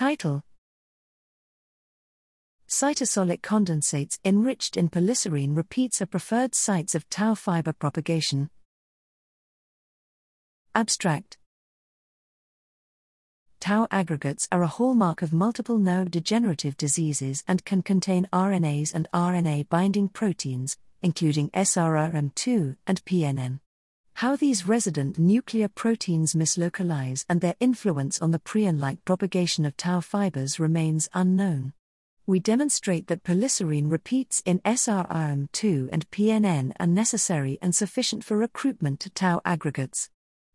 Title Cytosolic condensates enriched in polyserine repeats are preferred sites of tau fiber propagation. Abstract Tau aggregates are a hallmark of multiple neurodegenerative diseases and can contain RNAs and RNA binding proteins, including SRRM2 and PNN. How these resident nuclear proteins mislocalize and their influence on the prion like propagation of tau fibers remains unknown. We demonstrate that polyserine repeats in SRRM2 and PNN are necessary and sufficient for recruitment to tau aggregates.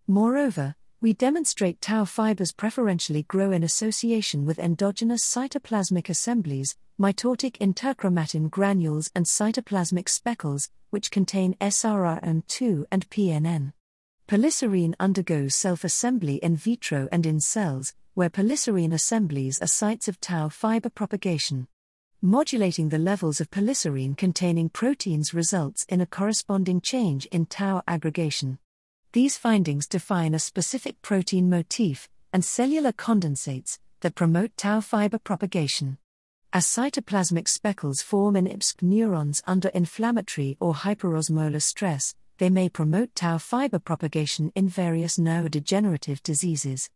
Moreover, we demonstrate tau fibers preferentially grow in association with endogenous cytoplasmic assemblies, mitotic interchromatin granules, and cytoplasmic speckles, which contain SRRM2 and PNN. Polyserine undergoes self assembly in vitro and in cells, where polyserine assemblies are sites of tau fiber propagation. Modulating the levels of polyserine containing proteins results in a corresponding change in tau aggregation. These findings define a specific protein motif and cellular condensates that promote tau fiber propagation. As cytoplasmic speckles form in IPSC neurons under inflammatory or hyperosmolar stress, they may promote tau fiber propagation in various neurodegenerative diseases.